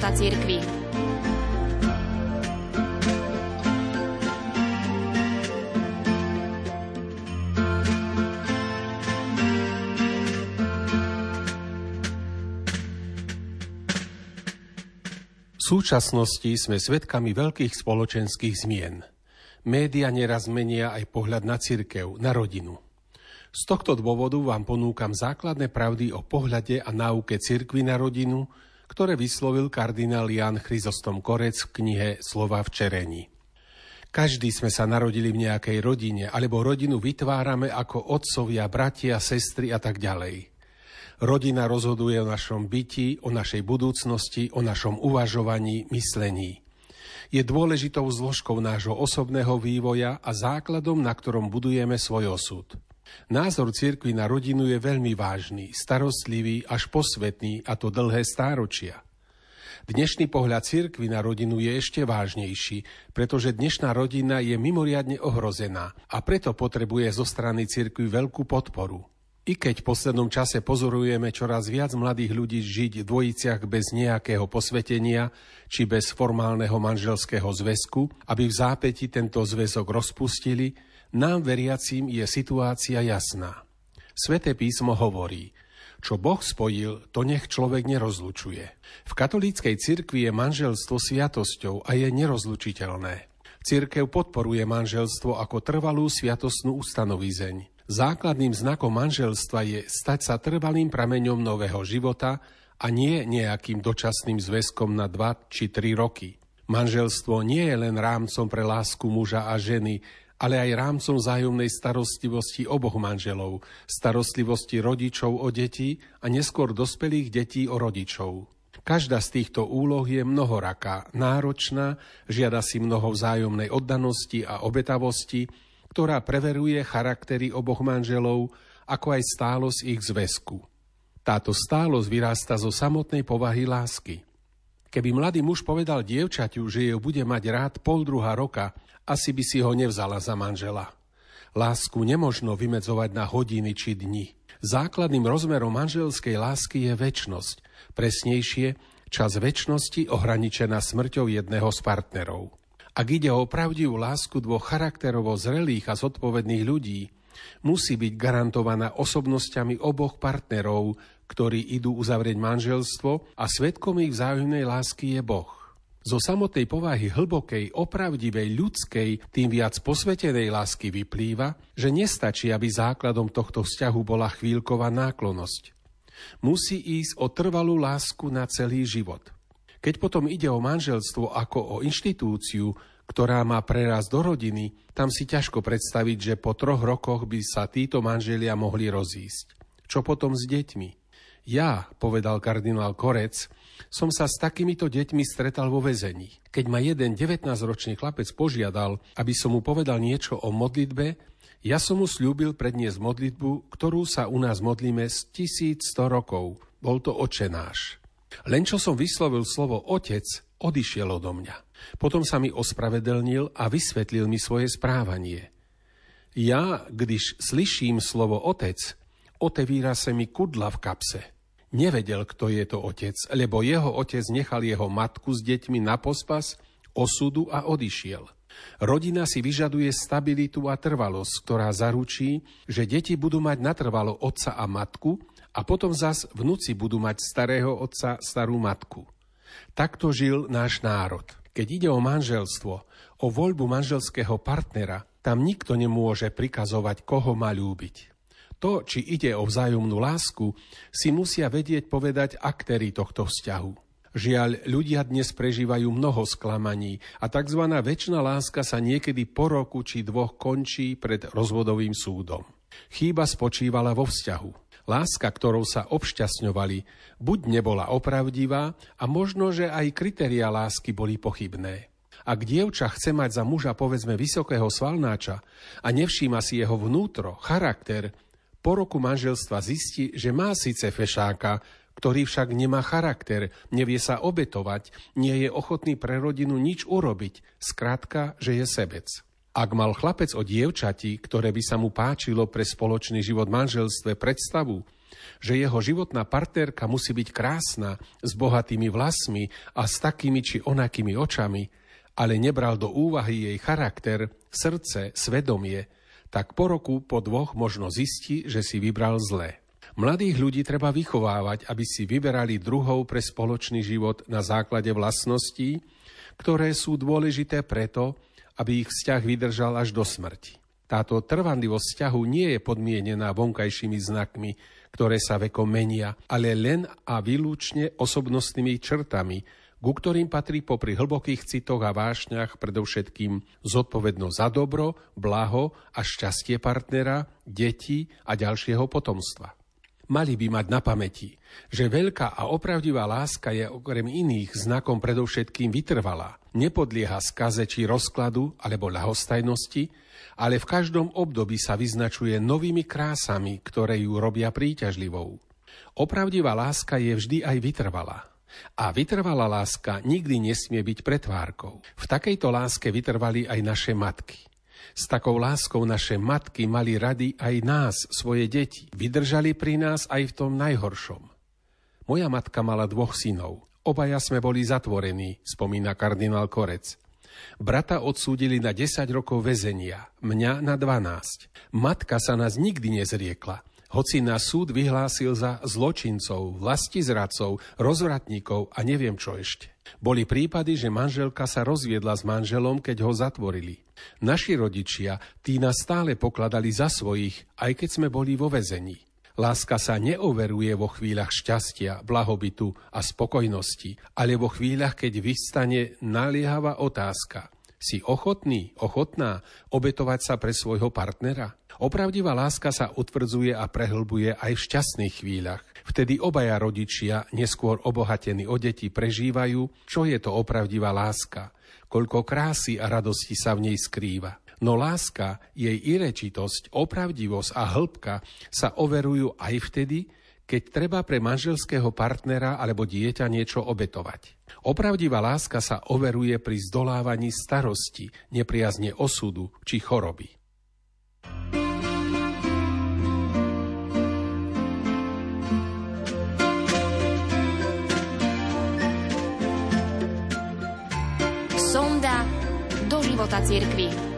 života cirkvi. súčasnosti sme svedkami veľkých spoločenských zmien. Média neraz menia aj pohľad na cirkev, na rodinu. Z tohto dôvodu vám ponúkam základné pravdy o pohľade a náuke cirkvy na rodinu, ktoré vyslovil kardinál Jan Chryzostom Korec v knihe Slova v čerení. Každý sme sa narodili v nejakej rodine, alebo rodinu vytvárame ako otcovia, bratia, sestry a tak ďalej. Rodina rozhoduje o našom byti, o našej budúcnosti, o našom uvažovaní, myslení. Je dôležitou zložkou nášho osobného vývoja a základom, na ktorom budujeme svoj osud. Názor cirkvi na rodinu je veľmi vážny, starostlivý až posvetný, a to dlhé stáročia. Dnešný pohľad cirkvi na rodinu je ešte vážnejší, pretože dnešná rodina je mimoriadne ohrozená a preto potrebuje zo strany cirkvi veľkú podporu. I keď v poslednom čase pozorujeme čoraz viac mladých ľudí žiť v dvojiciach bez nejakého posvetenia či bez formálneho manželského zväzku, aby v zápäti tento zväzok rozpustili, nám veriacím je situácia jasná. Sveté písmo hovorí, čo Boh spojil, to nech človek nerozlučuje. V katolíckej cirkvi je manželstvo sviatosťou a je nerozlučiteľné. Cirkev podporuje manželstvo ako trvalú sviatostnú ustanovizeň. Základným znakom manželstva je stať sa trvalým prameňom nového života a nie nejakým dočasným zväzkom na dva či tri roky. Manželstvo nie je len rámcom pre lásku muža a ženy, ale aj rámcom zájomnej starostlivosti oboch manželov, starostlivosti rodičov o deti a neskôr dospelých detí o rodičov. Každá z týchto úloh je mnohoraká, náročná, žiada si mnoho vzájomnej oddanosti a obetavosti, ktorá preveruje charaktery oboch manželov, ako aj stálosť ich zväzku. Táto stálosť vyrásta zo samotnej povahy lásky. Keby mladý muž povedal dievčaťu, že ju bude mať rád pol druhá roka, asi by si ho nevzala za manžela. Lásku nemožno vymedzovať na hodiny či dni. Základným rozmerom manželskej lásky je väčnosť, presnejšie čas väčšnosti ohraničená smrťou jedného z partnerov. Ak ide o pravdivú lásku dvoch charakterovo zrelých a zodpovedných ľudí, musí byť garantovaná osobnosťami oboch partnerov, ktorí idú uzavrieť manželstvo a svetkom ich vzájomnej lásky je Boh. Zo samotnej povahy hlbokej, opravdivej, ľudskej, tým viac posvetenej lásky vyplýva, že nestačí, aby základom tohto vzťahu bola chvíľková náklonosť. Musí ísť o trvalú lásku na celý život – keď potom ide o manželstvo ako o inštitúciu, ktorá má preraz do rodiny, tam si ťažko predstaviť, že po troch rokoch by sa títo manželia mohli rozísť. Čo potom s deťmi? Ja, povedal kardinál Korec, som sa s takýmito deťmi stretal vo väzení. Keď ma jeden 19-ročný chlapec požiadal, aby som mu povedal niečo o modlitbe, ja som mu slúbil predniesť modlitbu, ktorú sa u nás modlíme z 1100 rokov. Bol to očenáš. Len čo som vyslovil slovo otec, odišiel odo mňa. Potom sa mi ospravedlnil a vysvetlil mi svoje správanie. Ja, když slyším slovo otec, otevíra sa mi kudla v kapse. Nevedel, kto je to otec, lebo jeho otec nechal jeho matku s deťmi na pospas, osudu a odišiel. Rodina si vyžaduje stabilitu a trvalosť, ktorá zaručí, že deti budú mať natrvalo otca a matku a potom zas vnúci budú mať starého otca, starú matku. Takto žil náš národ. Keď ide o manželstvo, o voľbu manželského partnera, tam nikto nemôže prikazovať, koho má ľúbiť. To, či ide o vzájomnú lásku, si musia vedieť povedať aktéry tohto vzťahu. Žiaľ, ľudia dnes prežívajú mnoho sklamaní a tzv. väčšina láska sa niekedy po roku či dvoch končí pred rozvodovým súdom. Chýba spočívala vo vzťahu. Láska, ktorou sa obšťastňovali, buď nebola opravdivá a možno, že aj kritéria lásky boli pochybné. Ak dievča chce mať za muža povedzme vysokého svalnáča a nevšíma si jeho vnútro, charakter, po roku manželstva zistí, že má síce fešáka, ktorý však nemá charakter, nevie sa obetovať, nie je ochotný pre rodinu nič urobiť, skrátka, že je sebec. Ak mal chlapec o dievčati, ktoré by sa mu páčilo pre spoločný život manželstve predstavu, že jeho životná partnerka musí byť krásna, s bohatými vlasmi a s takými či onakými očami, ale nebral do úvahy jej charakter, srdce, svedomie, tak po roku, po dvoch možno zistí, že si vybral zlé. Mladých ľudí treba vychovávať, aby si vyberali druhov pre spoločný život na základe vlastností, ktoré sú dôležité preto, aby ich vzťah vydržal až do smrti. Táto trvanlivosť vzťahu nie je podmienená vonkajšími znakmi, ktoré sa vekom menia, ale len a výlučne osobnostnými črtami, ku ktorým patrí popri hlbokých citoch a vášňach predovšetkým zodpovednosť za dobro, blaho a šťastie partnera, detí a ďalšieho potomstva. Mali by mať na pamäti, že veľká a opravdivá láska je okrem iných znakom predovšetkým vytrvalá. Nepodlieha skaze či rozkladu alebo ľahostajnosti, ale v každom období sa vyznačuje novými krásami, ktoré ju robia príťažlivou. Opravdivá láska je vždy aj vytrvalá. A vytrvalá láska nikdy nesmie byť pretvárkou. V takejto láske vytrvali aj naše matky. S takou láskou naše matky mali rady aj nás, svoje deti. Vydržali pri nás aj v tom najhoršom. Moja matka mala dvoch synov. Obaja sme boli zatvorení, spomína kardinál Korec. Brata odsúdili na 10 rokov väzenia, mňa na 12. Matka sa nás nikdy nezriekla, hoci na súd vyhlásil za zločincov, vlastizradcov, rozvratníkov a neviem čo ešte. Boli prípady, že manželka sa rozviedla s manželom, keď ho zatvorili. Naši rodičia tí nás stále pokladali za svojich, aj keď sme boli vo väzení. Láska sa neoveruje vo chvíľach šťastia, blahobytu a spokojnosti, ale vo chvíľach, keď vystane naliehavá otázka. Si ochotný, ochotná obetovať sa pre svojho partnera? Opravdivá láska sa utvrdzuje a prehlbuje aj v šťastných chvíľach. Vtedy obaja rodičia, neskôr obohatení o deti, prežívajú, čo je to opravdivá láska, koľko krásy a radosti sa v nej skrýva. No láska, jej irečitosť, opravdivosť a hĺbka sa overujú aj vtedy, keď treba pre manželského partnera alebo dieťa niečo obetovať. Opravdivá láska sa overuje pri zdolávaní starosti, nepriazne osudu či choroby. Sonda do života cirkvi.